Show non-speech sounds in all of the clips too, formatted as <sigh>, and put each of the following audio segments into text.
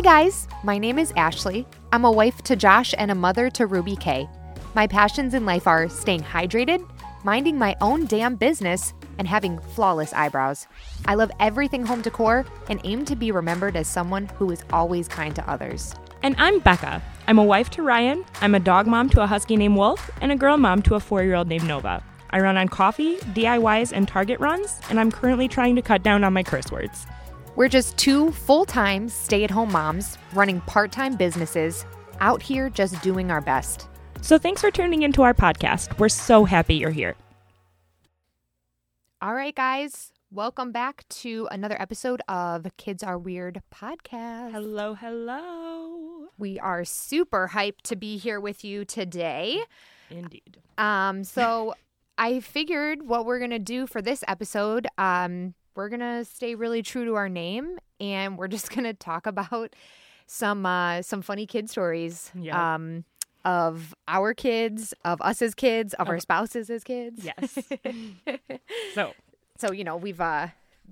Hi, guys. My name is Ashley. I'm a wife to Josh and a mother to Ruby K. My passions in life are staying hydrated, minding my own damn business, and having flawless eyebrows. I love everything home decor and aim to be remembered as someone who is always kind to others. And I'm Becca. I'm a wife to Ryan, I'm a dog mom to a husky named Wolf, and a girl mom to a four year old named Nova. I run on coffee, DIYs, and Target runs, and I'm currently trying to cut down on my curse words. We're just two full time stay at home moms running part time businesses out here just doing our best. So thanks for tuning into our podcast. We're so happy you're here. All right, guys, welcome back to another episode of Kids Are Weird podcast. Hello, hello. We are super hyped to be here with you today. Indeed. Um, so I figured what we're gonna do for this episode, um, we're gonna stay really true to our name, and we're <laughs> just gonna talk about some uh, some funny kid stories. Yeah. Um, of our kids, of us as kids, of our spouses as kids. Yes. <laughs> So, so you know we've uh,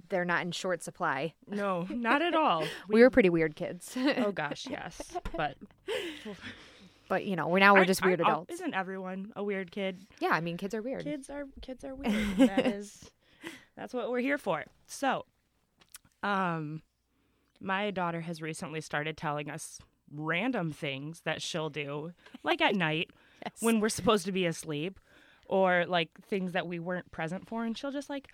they're not in short supply. no, not at all. <laughs> We were pretty weird kids, Oh gosh, yes. But but you know we're now we're aren't- just weird aren't adults. Isn't everyone a weird kid? Yeah, I mean kids are weird. Kids are kids are weird. <laughs> that is that's what we're here for. So, um my daughter has recently started telling us random things that she'll do like at night <laughs> Yes. when we're supposed to be asleep or like things that we weren't present for and she'll just like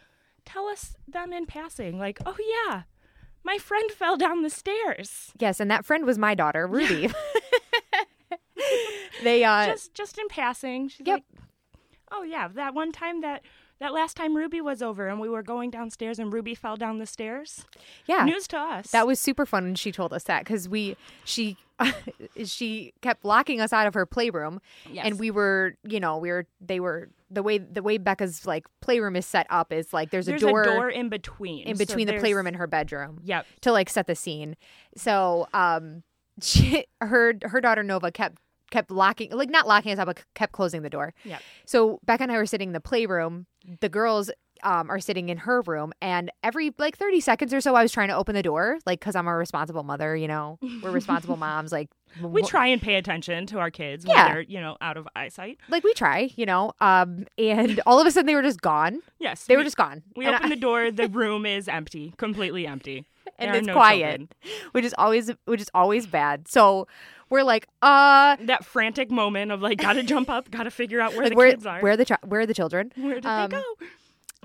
tell us them in passing like, "Oh yeah, my friend fell down the stairs." Yes, and that friend was my daughter, Ruby. <laughs> they uh just just in passing. She's Yep. like, "Oh yeah, that one time that that last time Ruby was over and we were going downstairs and Ruby fell down the stairs." yeah. News to us. That was super fun when she told us that because we she <laughs> she kept locking us out of her playroom Yes. and we were you know we were they were the way the way Becca's like playroom is set up is like there's, there's a, door door in between. in So between the there's- playroom and her bedroom Yep. to like set the scene. So um <laughs> she her her daughter Nova kept kept locking like not locking us out but kept closing the door. Yeah. So Becca and I were sitting in the playroom. The girls um, are sitting in her room, and every like 30 seconds or so, I was trying to open the door, like, because I'm a responsible mother, you know, we're <laughs> responsible moms. Like, We try and pay attention to our kids when Yeah. they're, you know, out of eyesight. like, we try, you know. Um, and <laughs> all of a sudden, they were just gone. Yes. They we, were just gone. We and open I- the door, <laughs> the room is empty, completely empty. and There it's no quiet, children. which is always, which is always bad. So we're like, uh, That frantic moment of like, gotta jump up, gotta figure out where like the where, kids are. where are the chi- where are the children? Where did um, they go?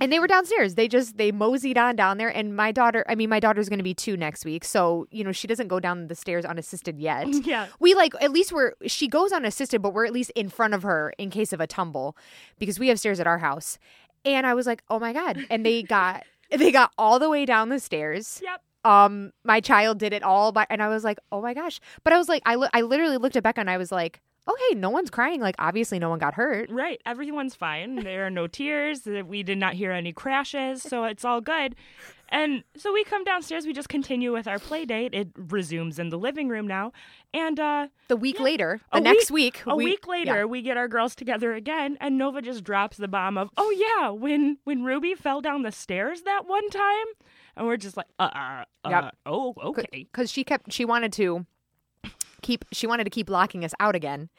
and they were downstairs. They just they moseyed on down there. And my daughter, I mean, my daughter's going to be two next week, so you know she doesn't go down the stairs unassisted yet. <laughs> Yeah. We like at least we're she goes unassisted, but we're at least in front of her in case of a tumble because we have stairs at our house. And I was like, oh my god! And they got they got all the way down the stairs. Yep. Um, my child did it all by, and I was like, oh my gosh! But I was like, I lo- I literally looked at Becca and I was like, oh hey, no one's crying. Like obviously no one got hurt. Right. Everyone's fine. There are no <laughs> tears. We did not hear any crashes, so it's all good. And so we come downstairs, we just continue with our play date. It resumes in the living room now. And uh The week Yeah. later, the next week, a we- week later yeah. we get our girls together again and Nova just drops the bomb of, "Oh yeah, when when Ruby fell down the stairs that one time." And we're just like, "Uh uh, uh Yep. oh, okay." because she kept she wanted to keep she wanted to keep locking us out again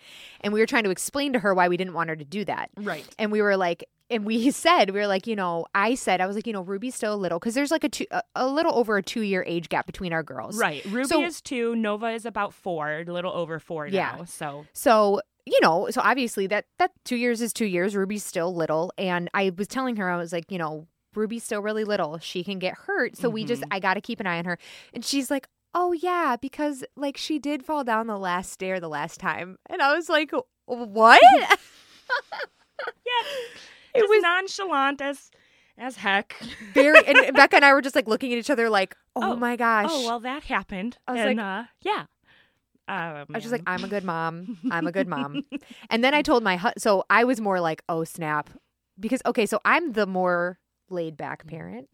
and we were trying to explain to her why we didn't want her to do that Right. and we were like and we <laughs> said we were like you know i said i was like you know ruby's still a little because there's like a two a, a little over a two year age gap between our girls Right. Ruby So- is 2, Nova is about 4, a little over 4 Yeah. now. So, so you know so obviously that that two years is two years ruby's still little and i was telling her i was like you know ruby's still really little she can get hurt so we just Mhm. i gotta keep an eye on her and she's like oh yeah because like she did fall down the last stair the last time and i was like what <laughs> <laughs> yeah. It was- nonchalant as as heck. very and <laughs> becca and i were just like looking at each other like oh, Oh. my gosh Oh, well that happened. I was and like- uh yeah. Uh, I was just like, I'm a good mom. I'm a good mom. and then I told my hu- so I was more like, oh snap, because okay, so I'm the more laid back parent,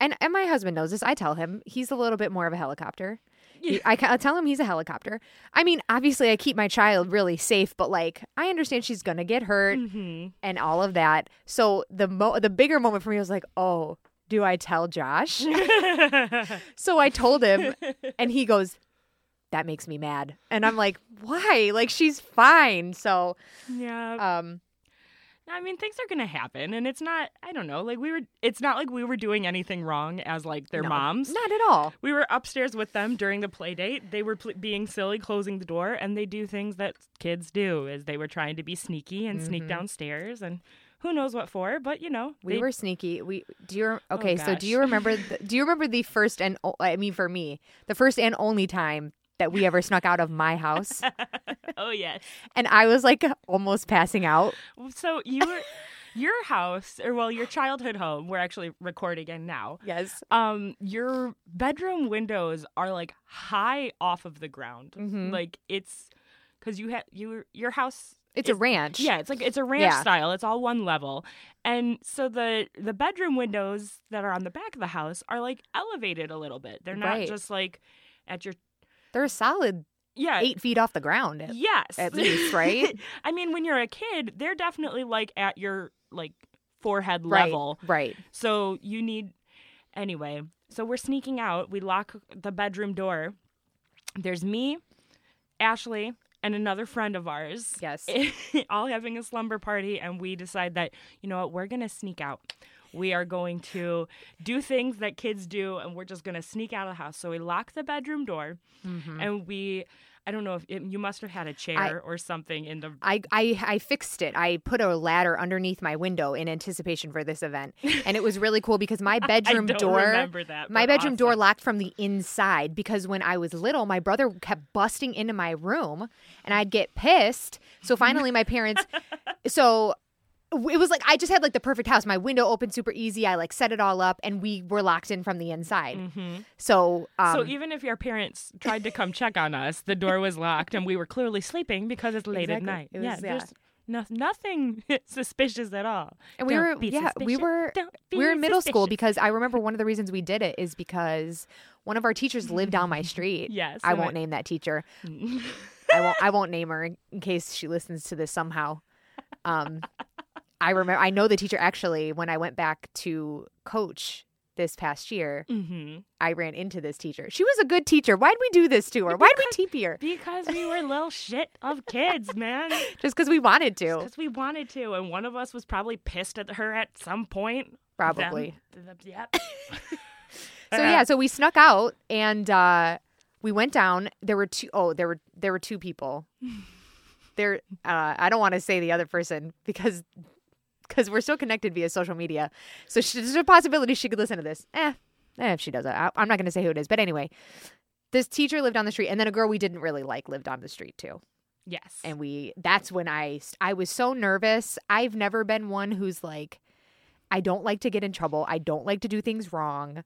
and and my husband knows this. I tell him he's a little bit more of a helicopter. He- I, I tell him he's a helicopter. I mean, obviously, I keep my child really safe, but like, I understand she's gonna get hurt Mhm. and all of that. So the mo- the bigger moment for me was like, oh do I tell Josh? <laughs> so I told him, and he goes, that makes me mad. And I'm like, why? Like, she's fine. So, yeah. um, I mean, things are going to happen. And it's not, I don't know, like we were, it's not like we were doing anything wrong as like their no, moms. Not at all. We were upstairs with them during the play date. They were pl- being silly, closing the door, and they do things that kids do as they were trying to be sneaky and sneak Mhm. downstairs and who knows what for, but you know, We they- were sneaky. We do you okay? so do you remember? The, do you remember the first and o- I mean for me, the first and only time that we ever snuck out of my house, <laughs> oh yes. and I was like almost passing out. So you were <laughs> your house or well, your childhood home, we're actually recording in now. Yes. Um your bedroom windows are like high off of the ground. Mhm. Like it's cuz you had you your house It's a ranch. Yeah, it's like it's a ranch Yeah. style. It's all one level. And so the the bedroom windows that are on the back of the house are like elevated a little bit. They're not Right. just like at your They're a solid yeah, eight feet off the ground. yes. at <laughs> least, right? <laughs> I mean, when you're a kid, they're definitely like at your like forehead Right. level. Right. So you need anyway. So we're sneaking out. We lock the bedroom door. There's me, Ashley, and another friend of ours. Yes. <laughs> all having a slumber party and we decide that, you know what, we're going to sneak out. We are going to do things that kids do and we're just going to sneak out of the house. So we lock the bedroom door Mhm. and we I don't know if it, you must have had a chair or something in the I, I I fixed it. I put a ladder underneath my window in anticipation for this event, and it was really cool because my <laughs> bedroom I don't door. remember that. My bedroom door locked from the inside because when I was little, my brother kept busting into my room and I'd get pissed. So finally, my parents, <laughs> so it was like I just had like the perfect house. My window opened super easy. I like set it all up and we were locked in from the inside. Mhm. So, um, so even if your parents tried to come check on us, the door was locked and we were clearly sleeping because it's late at night. It was- yeah, yeah. there's no, nothing <laughs> suspicious at all. and we Don't were, yeah, we were, we were in middle school because I remember one of the <laughs> reasons we did it is because one of our teachers lived down my street. Yes, I won't I- name that teacher. <laughs> I won't. I won't name her in, in case she listens to this somehow. Um, I remember. I know the teacher actually. When I went back to coach this past year, Mhm. I ran into this teacher. She was a good teacher. Why'd we do this to her? Why'd we TP her? Because we were little shit of kids, man. <laughs> Just because we wanted to, Because we wanted to, and one of us was probably pissed at her at some point. probably. Them- th- Yep. <laughs> <laughs> So yeah, so we snuck out and uh, we went down. There were two oh there were there were two people. There, uh, I don't want to say the other person because because we're still connected via social media. So she, there's a possibility she could listen to this. Eh, eh if she does, I, I'm not going to say who it is. But anyway, this teacher lived on the street, and then a girl we didn't really like lived on the street too. Yes. And we that's when I I was so nervous. I've never been one who's like I don't like to get in trouble. I don't like to do things wrong.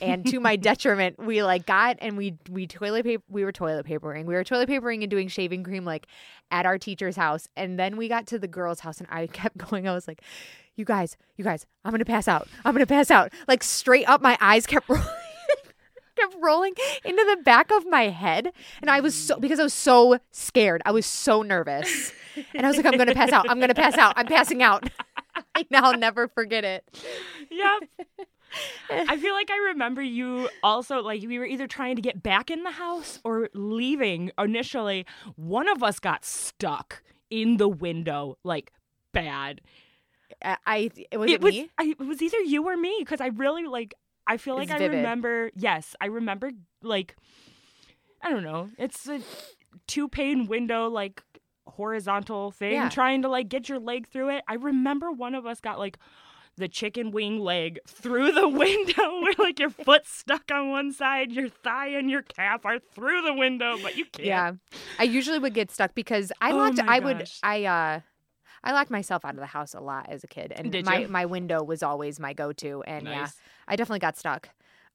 And to my detriment, we like got and we we toilet paper we were toilet papering. We were toilet papering and doing shaving cream like at our teacher's house. And then we got to the girl's house and I kept <laughs> going. I was like, "You guys, you guys, I'm going to pass out. I'm going to pass out." Like straight up my eyes kept rolling. <laughs> kept rolling into the back of my head and I was so because I was so scared. I was so nervous. And I was like I'm going to pass out. I'm going to pass out. I'm passing out. <laughs> I'll never forget it. Yep. I feel like I remember you also like we were either trying to get back in the house or leaving initially. One of us got stuck in the window like bad. I, I was it, it was me? I, it was either you or me because I really like I feel like I remember yes, I remember like I don't know. It's a two pane window like horizontal thing Yeah. trying to like get your leg through it. I remember one of us got like the chicken wing leg through the <laughs> window where like your foot's stuck on one side, your thigh and your calf are through the window, but you can't. Yeah. I usually would get stuck because I Oh locked I would. I uh I locked myself out of the house a lot as a kid and Did my you? my window was always my go-to and yeah, I definitely got stuck.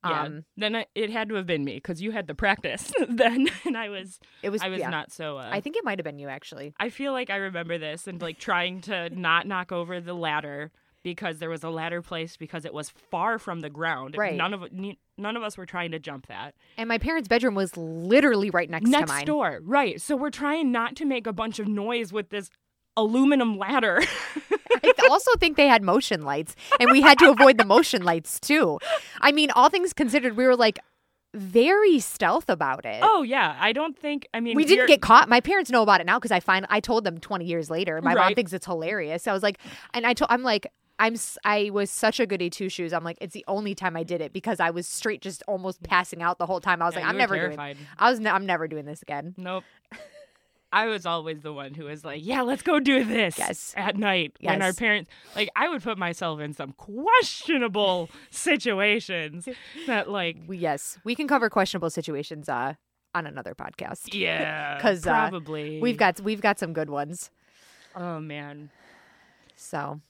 Yeah. Um then I, it had to have been me because you had the practice <laughs> then, and I was it was I was yeah. not so. Uh, I think it might have been you actually. I feel like I remember this and like trying to not knock over the ladder because there was a ladder placed because it was far from the ground. Right. None of none of us were trying to jump that. And my parents' bedroom was literally right next, to Next door, right? So we're trying not to make a bunch of noise with this aluminum ladder. <laughs> I also think they had motion lights, and we had to avoid the motion lights too. I mean, all things considered, we were like very stealth about it. oh yeah, I don't think. I mean, we didn't get caught. My parents know about it now because I find I told them 20 years later. My mom thinks it's hilarious. I was like, and I told I'm like. I'm I was such a goody two shoes. I'm like it's the only time I did it because I was straight just almost passing out the whole time. I was Yeah, like I'm never doing. I was ne- I'm never doing this again. Nope. <laughs> I was always the one who was like, "Yeah, let's go do this." Yes. At night when our parents like I would put myself in some questionable <laughs> situations that like yes, we can cover questionable situations uh on another podcast. Yeah. <laughs> Cuz probably We've got we've got some good ones. Oh man. So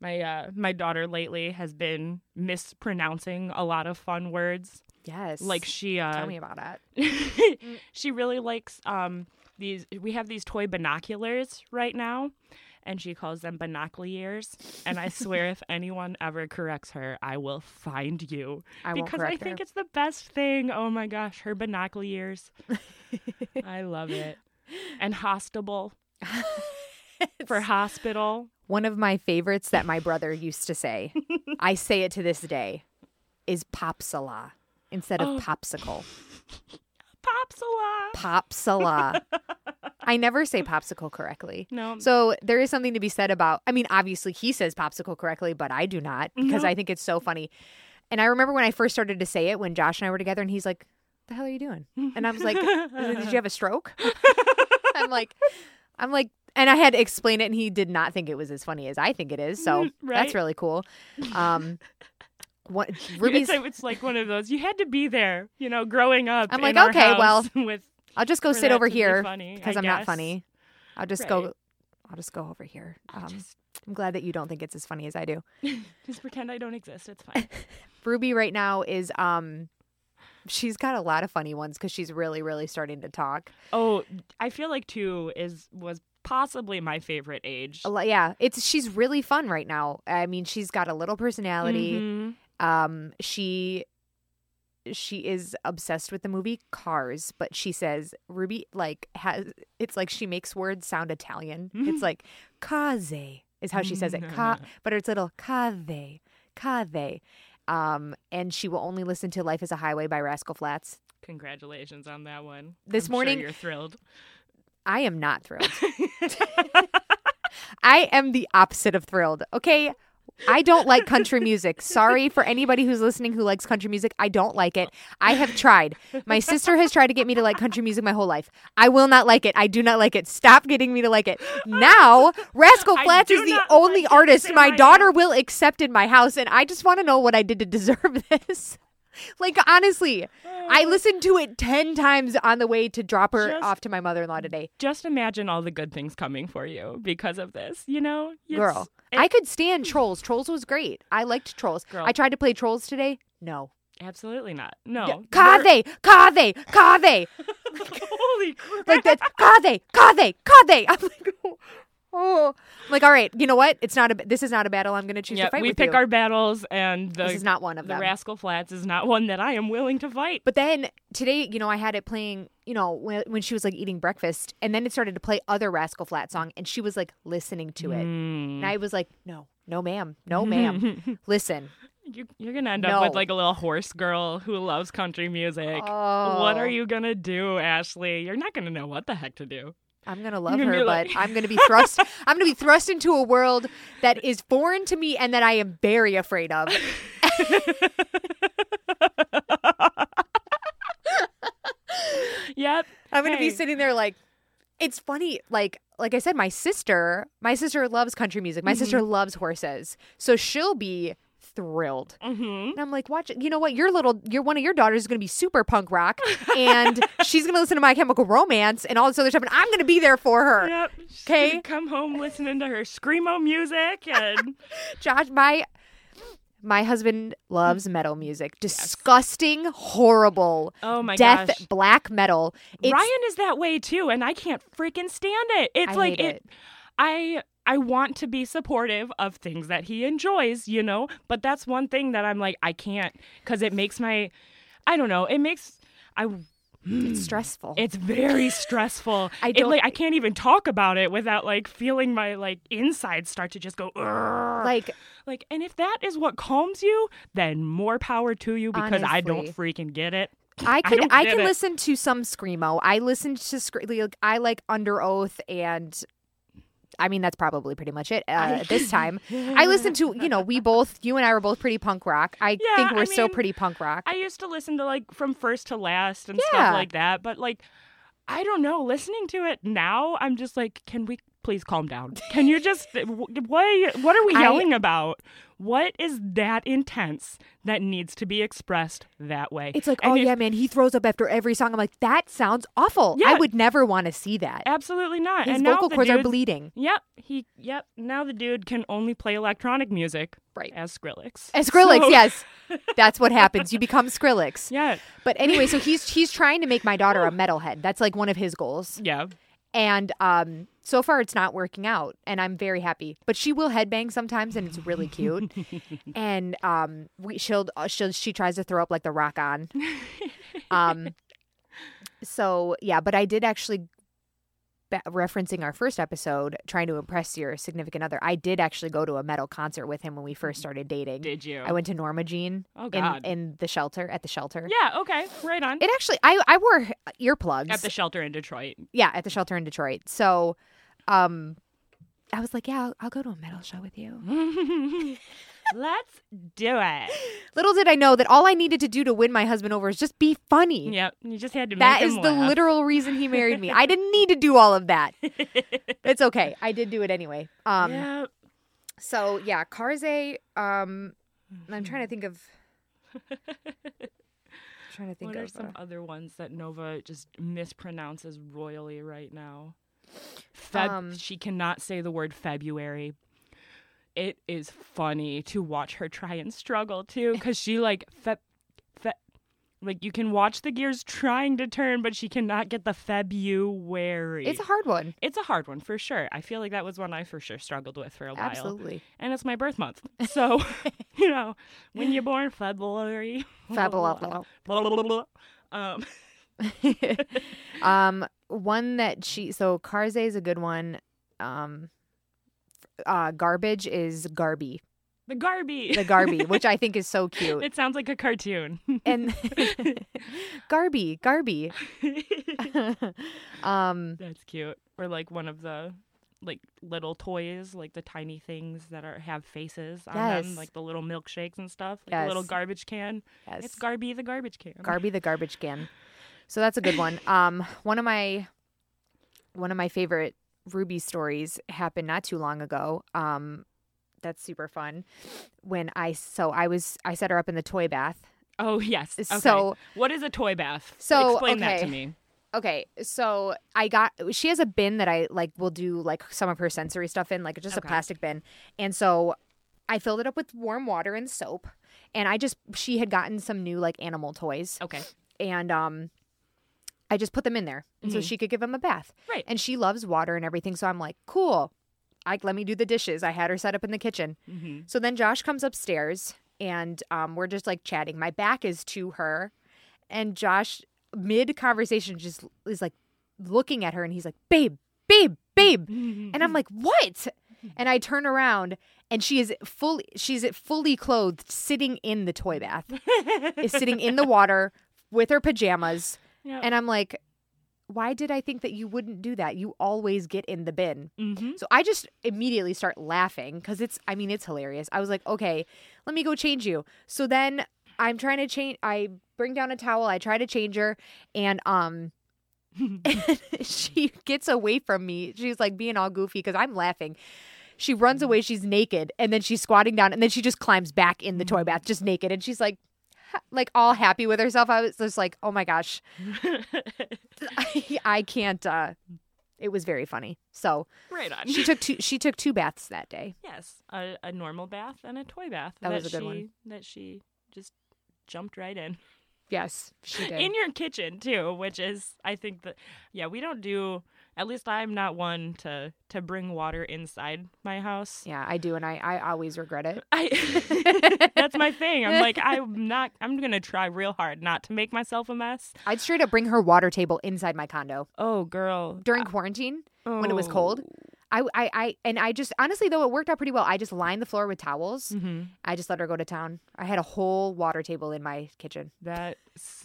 My uh my daughter lately has been mispronouncing a lot of fun words. yes, Like she uh tell me about it. <laughs> she really likes um these we have these toy binoculars right now and she calls them binoculars and i swear if anyone ever corrects her i will find you. I because i think her. it's the best thing. Oh my gosh her binoculars <laughs> i love it. And hostable <laughs> for hospital One of my favorites that my brother used to say, <laughs> I say it to this day, is popsala instead of Oh. popsicle. popsala Popsala. <laughs> I never say popsicle correctly. no So there is something to be said about. I mean, obviously he says popsicle correctly, but I do not because No. I think it's so funny. And I remember when I first started to say it when Josh and I were together, and he's like, "The hell are you doing?" And I was like, "Did you have a stroke?" <laughs> I'm like, I'm like, and I had to explain it, and he did not think it was as funny as I think it is. So <laughs> Right. that's really cool. Um, what <laughs> it's, Ruby's? it's like one of those you had to be there you know growing up I'm like, okay, well, <laughs> with I'll just go sit over here funny, because I I'm not funny. I'll just Right. go. I'll just go over here. Um, just, I'm glad that you don't think it's as funny as I do. just pretend I don't exist. It's fine. Ruby right now is um she's got a lot of funny ones because she's really really starting to talk. oh, I feel like two is was possibly my favorite age. Yeah, it's she's really fun right now. I mean, she's got a little personality. Mhm. Um, she she is obsessed with the movie Cars, but she says Ruby like has it's like she makes words sound Italian. <laughs> It's like case is how she says it. Ca- <laughs> but it's little cave, cave. Um, and she will only listen to Life is a Highway by Rascal Flatts. Congratulations on that one. This I'm sure morning- you're thrilled. I am not thrilled. <laughs> I am the opposite of thrilled. Okay. I don't like country music. Sorry for anybody who's listening who likes country music. I don't like it. I have tried. My sister has tried to get me to like country music my whole life. I will not like it. I do not like it. Stop getting me to like it. Now, Rascal I Flatts is the only like artist my daughter will accept in my house, and I just want to know what I did to deserve <laughs> this. Like honestly, I uh. listened to it 10 times on the way to drop her Just- off to my mother-in-law today. Just imagine all the good things coming for you because of this. You know, It's- Girl, it- I could stand Trolls. Trolls was great. I liked Trolls. Girl. I tried to play Trolls today. No. absolutely not. No, Cave, cave, cave. Holy crap! Like that. Cave, cave, cave. I'm like, <laughs> oh, oh. I'm like, all right. You know what? It's not a. This is not a battle. I'm going to choose to fight we with pick you. our battles, and the this is not one of the them. Rascal Flatts is not one that I am willing to fight. But then today, you know, I had it playing, you know, when, when she was like eating breakfast, and then it started to play other Rascal Flat song, and she was like listening to it. Mm. And I was like, no, no, ma'am, no, ma'am. <laughs> Listen. You, you're gonna end up with like a little horse girl who loves country music. Oh. What are you gonna do, Ashley? You're not gonna know what the heck to do. I'm gonna love gonna her, be but I'm gonna be <laughs> thrust. I'm gonna be thrust into a world that is foreign to me and that I am very afraid of. <laughs> Yep. I'm gonna be sitting there like, it's funny. Like, like I said, my sister, my sister loves country music. My sister loves horses, so she'll be thrilled. Mm-hmm. And I'm like, watch. it. You know what? Your little, your one of your daughters is gonna be super punk rock, and <laughs> she's gonna listen to My Chemical Romance and all this other stuff, and I'm gonna be there for her. Yep. She's 'Kay. Come home listening to her screamo music and <laughs> Josh, my my husband loves metal music. Disgusting, horrible, oh my death, gosh. black metal. It's, Ryan is that way too, and I can't freaking stand it. It's I like it, it. I I want to be supportive of things that he enjoys, you know, but that's one thing that I'm like I can't because it makes my I don't know it makes I It's hmm, stressful. It's very <laughs> stressful. I don't- like I can't even talk about it without like feeling my like insides start to just go "Urgh." like like and if that is what calms you, then more power to you because I don't freaking get it. I <laughs> could don't I, can it. listen to some screamo. I listen to scre- like I like Underoath and I mean that's probably pretty much it uh, this time. <laughs> I listen to you know we both you and I were both pretty punk rock. I Yeah, think we're I mean, pretty punk rock. I used to listen to like from first to last and Yeah. stuff like that, but like I don't know, listening to it now, I'm just like, can we please calm down? Can you just wh- <laughs> what what are we I- yelling about? What is that intense that needs to be expressed that way? it's like And oh if- yeah man he throws up after every song. I'm like that sounds awful. Yeah, I would never want to see that. absolutely not. His and vocal cords are bleeding. Yep, he yep. Now the dude can only play electronic music, Right. As Skrillex. As Skrillex, So- yes. <laughs> That's what happens. You become Skrillex. Yeah, But anyway, so he's he's trying to make my daughter a metalhead. That's like one of his goals. yeah. And um, so far, it's not working out, and I'm very happy. But she will headbang sometimes, and it's really cute. <laughs> and um, we she'll, uh, she'll she tries to throw up like the rock on. <laughs> Um, so yeah, but I did actually. Ba- Referencing our first episode, trying to impress your significant other, I did actually go to a metal concert with him when we first started dating. Did you? I went to Norma Jean Oh in, God. in the shelter at the shelter. yeah. Okay. Right on. It actually, I I wore earplugs At the shelter in Detroit. yeah, at the shelter in Detroit. So, um, I was like, yeah, I'll, I'll go to a metal show with you. <laughs> Let's do it. Little did I know that all I needed to do to win my husband over is just be funny. Yep. You just had to That is the laugh. literal reason he married me. I didn't need to do all of that. <laughs> It's okay. I did do it anyway. Um, Yep. so yeah, Karze. Um, I'm trying to think of. <laughs> trying to think What are of. some uh, other ones that Nova just mispronounces royally right now? Feb- Um, she cannot say the word February. It is funny to watch her try and struggle too, because she like fe- fe- like you can watch the gears trying to turn, but she cannot get the February. it's a hard one. it's a hard one for sure. I feel like that was one I for sure struggled with for a while. Absolutely. and it's my birth month. So, <laughs> you know, when you're born February, Fabulous. <laughs> um, <laughs> um, one that she so Karze is a good one. Um, uh, garbage is Garby, the Garby. the Garby, <laughs> which I think is so cute. it sounds like a cartoon. And <laughs> Garby, Garby. <laughs> um, That's cute. Or like one of the like little toys, like the tiny things that are have faces on them, like the little milkshakes and stuff, like the little garbage can. yes, It's Garby the garbage can. Garby the garbage can. So that's a good one. Um, one of my one of my favorite Ruby stories happened not too long ago. Um, that's super fun. When I so I was I set her up in the toy bath. oh yes. Okay. So what is a toy bath? So, explain that to me. Okay, so I got she has a bin that I like will do like some of her sensory stuff in, like just a plastic bin. And so I filled it up with warm water and soap. And I just she had gotten some new like animal toys Okay. and um I just put them in there and so she could give them a bath. Right. And she loves water and everything, so I'm like, "Cool. I let me do the dishes." I had her set up in the kitchen. hmm So then Josh comes upstairs and um, we're just like chatting. My back is to her, and Josh, mid conversation, just is like looking at her and he's like, babe, babe, babe. And I'm like, what? And I turn around and she is fully, she's fully clothed, sitting in the toy bath, is sitting in the water with her pajamas. Yeah. And I'm like, why did I think that you wouldn't do that? You always get in the bin. hmm So I just immediately start laughing because it's, I mean, it's hilarious. I was like, okay, let me go change you. So then I'm trying to change, I bring down a towel, I try to change her, and, um, <laughs> <laughs> she gets away from me. She's like being all goofy because I'm laughing. She runs away, she's naked, and then she's squatting down, and then she just climbs back in the toy bath, just naked, and she's like, like all happy with herself. I was just like, oh my gosh, <laughs> I, I can't. uh It was very funny. So right on. she took two. She took two baths that day. yes, a, a normal bath and a toy bath. That was a she, good one. That she just jumped right in. Yes, she did. in your kitchen too, which is I think that yeah, we don't do at least I'm not one to to bring water inside my house. yeah, I do, and I I always regret it. I <laughs> that's my thing. I'm like, I'm not. I'm gonna try real hard not to make myself a mess. I'd straight up bring her water table inside my condo Oh, girl. during quarantine when it was oh. cold. I, I, I, and I just honestly though it worked out pretty well. I just lined the floor with towels. Mm-hmm. I just let her go to town. I had a whole water table in my kitchen. That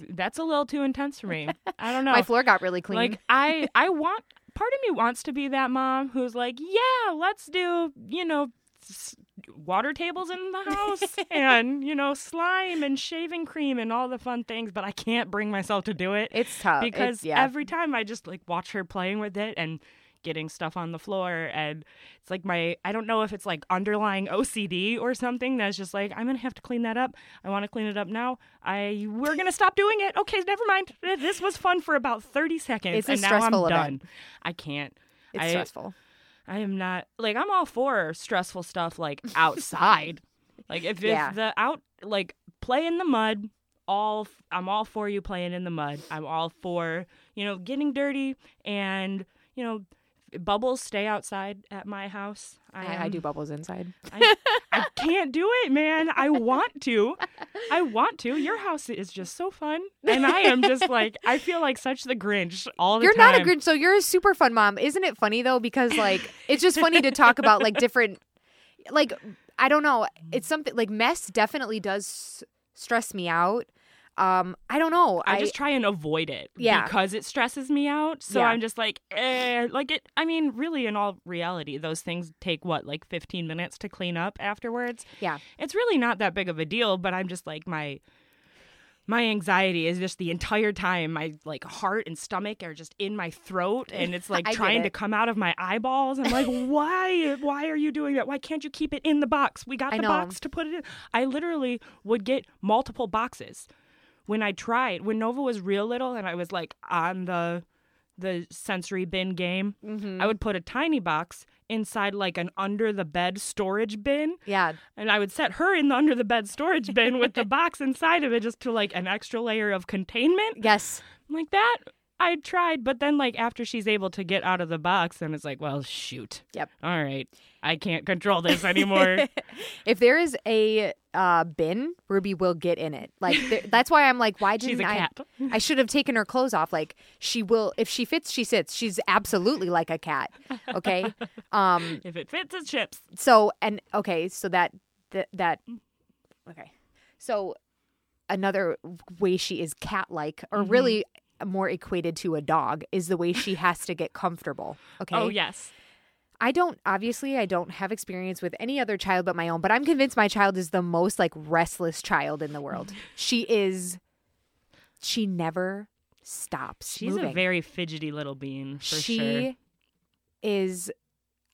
that's a little too intense for me. <laughs> I don't know. My floor got really clean. Like I I want part of me wants to be that mom who's like, "Yeah, let's do, you know, s- water tables in the house <laughs> and, you know, slime and shaving cream and all the fun things, but I can't bring myself to do it it's tough because It's- yeah. every time I just like watch her playing with it and getting stuff on the floor and it's like my I don't know if it's like underlying OCD or something that's just like I'm going to have to clean that up. I want to clean it up now. I we're going to stop doing it. Okay, never mind. This was fun for about 30 seconds It's and now I'm stressful done. I can't. it's I, stressful. I am not like I'm all for stressful stuff like outside. <laughs> like if, Yeah. if the out like play in the mud, all I'm all for you playing in the mud. I'm all for, you know, getting dirty and, you know, bubbles stay outside at my house. I, I, I do bubbles inside. I, I can't do it, man. I want to. I want to. Your house is just so fun. And I am just like I feel like such the Grinch all the You're time. not a Grinch, so you're a super fun mom. Isn't it funny though? Because like it's just funny to talk about like different, like I don't know. It's something like mess definitely does stress me out. Um, I don't know. I just try and avoid it Yeah. because it stresses me out. So Yeah. I'm just like, eh, like it. I mean, really, in all reality, those things take what, like 15 minutes to clean up afterwards. yeah. It's really not that big of a deal, but I'm just like my. My anxiety is just the entire time. My like heart and stomach are just in my throat, and it's <laughs> like I trying to come out of my eyeballs. I'm like, <laughs> why? Why are you doing that? Why can't you keep it in the box? We got I the know. box to put it in. I literally would get multiple boxes when I tried when Nova was real little and I was like on the the sensory bin game, Mm-hmm. I would put a tiny box inside like an under the bed storage bin Yeah. and I would set her in the under the bed storage bin with the <laughs> box inside of it just to like an extra layer of containment. Yes. Like that I tried, but then like after she's able to get out of the box then it's like, well, shoot. Yep. All right. I can't control this anymore. <laughs> If there is a uh, bin, Ruby will get in it. Like there, <laughs> that's why I'm like, why she's didn't a I? cat. I should have taken her clothes off. Like she will, if she fits, she sits. She's absolutely like a cat. Okay. <laughs> Um. If it fits, it ships. So and okay. So that that that. Okay. So another way she is cat-like, or Mm-hmm. really more equated to a dog, is the way she <laughs> has to get comfortable. Okay. Oh, yes. I don't obviously I don't have experience with any other child but my own, but I'm convinced my child is the most like restless child in the world. <laughs> she is she never stops. She's moving. a very fidgety little bean, for she sure. is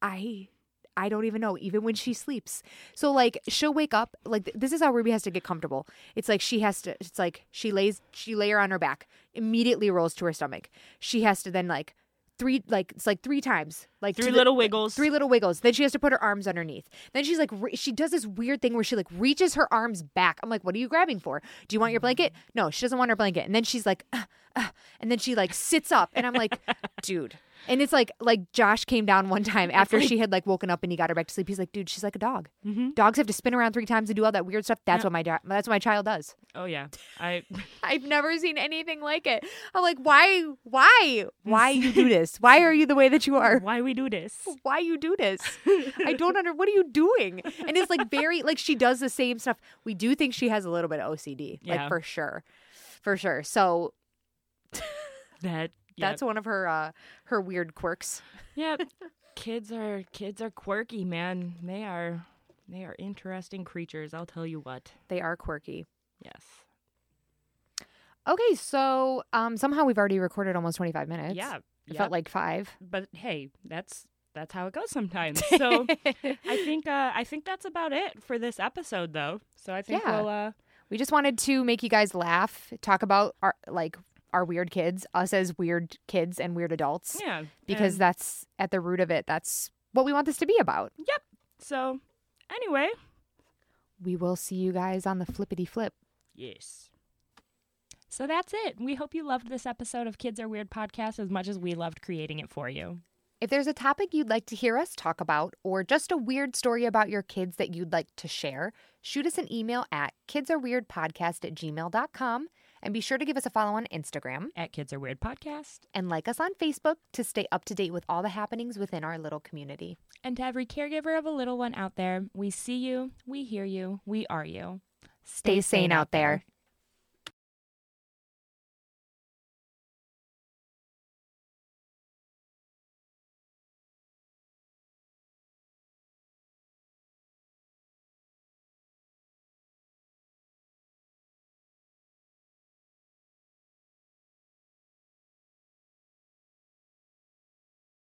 I I don't even know even when she sleeps. So like she'll wake up like th- this is how Ruby has to get comfortable. It's like she has to it's like she lays she lay her on her back, immediately rolls to her stomach. She has to then like three like it's like three times like Three the- little wiggles. Three little wiggles. Then she has to put her arms underneath. Then she's like, re- she does this weird thing where she like reaches her arms back. I'm like, what are you grabbing for? Do you want your blanket? No, she doesn't want her blanket. And then she's like, "Uh, uh," and then she like sits up, and I'm like, dude. And it's like like Josh came down one time after she had like woken up and he got her back to sleep. He's like, dude, she's like a dog. Mhm. Dogs have to spin around three times and do all that weird stuff. That's Yeah. what my do- that's what my child does. Oh yeah, I <laughs> I've never seen anything like it. I'm like, why, why, why you do <laughs> this? Why are you the way that you are? why we do this? why you do this <laughs> i don't under what are you doing and it's like very like she does the same stuff we do think she has a little bit of ocd Yeah. like for sure for sure so That that's one of her uh her weird quirks <laughs> yeah. Kids are kids are quirky, man. They are they are interesting creatures. I'll tell you what. they are quirky Yes. okay so um somehow we've already recorded almost 25 minutes yeah. it yep. felt like five but hey, that's that's how it goes sometimes. <laughs> So I think uh, I think that's about it for this episode, though. So I think Yeah. we'll uh, we just wanted to make you guys laugh talk about our like our weird kids us as weird kids and weird adults yeah because that's at the root of it that's what we want this to be about Yep. so anyway, we will see you guys on the flippity flip yes. So that's it. We hope you loved this episode of Kids Are Weird podcast as much as we loved creating it for you. If there's a topic you'd like to hear us talk about, or just a weird story about your kids that you'd like to share, shoot us an email at kidsareweirdpodcast at gmail.com and be sure to give us a follow on Instagram At Kids Are Weird Podcast. and like us on Facebook to stay up to date with all the happenings within our little community. And to every caregiver of a little one out there, we see you, we hear you, we are you. Stay sane out there.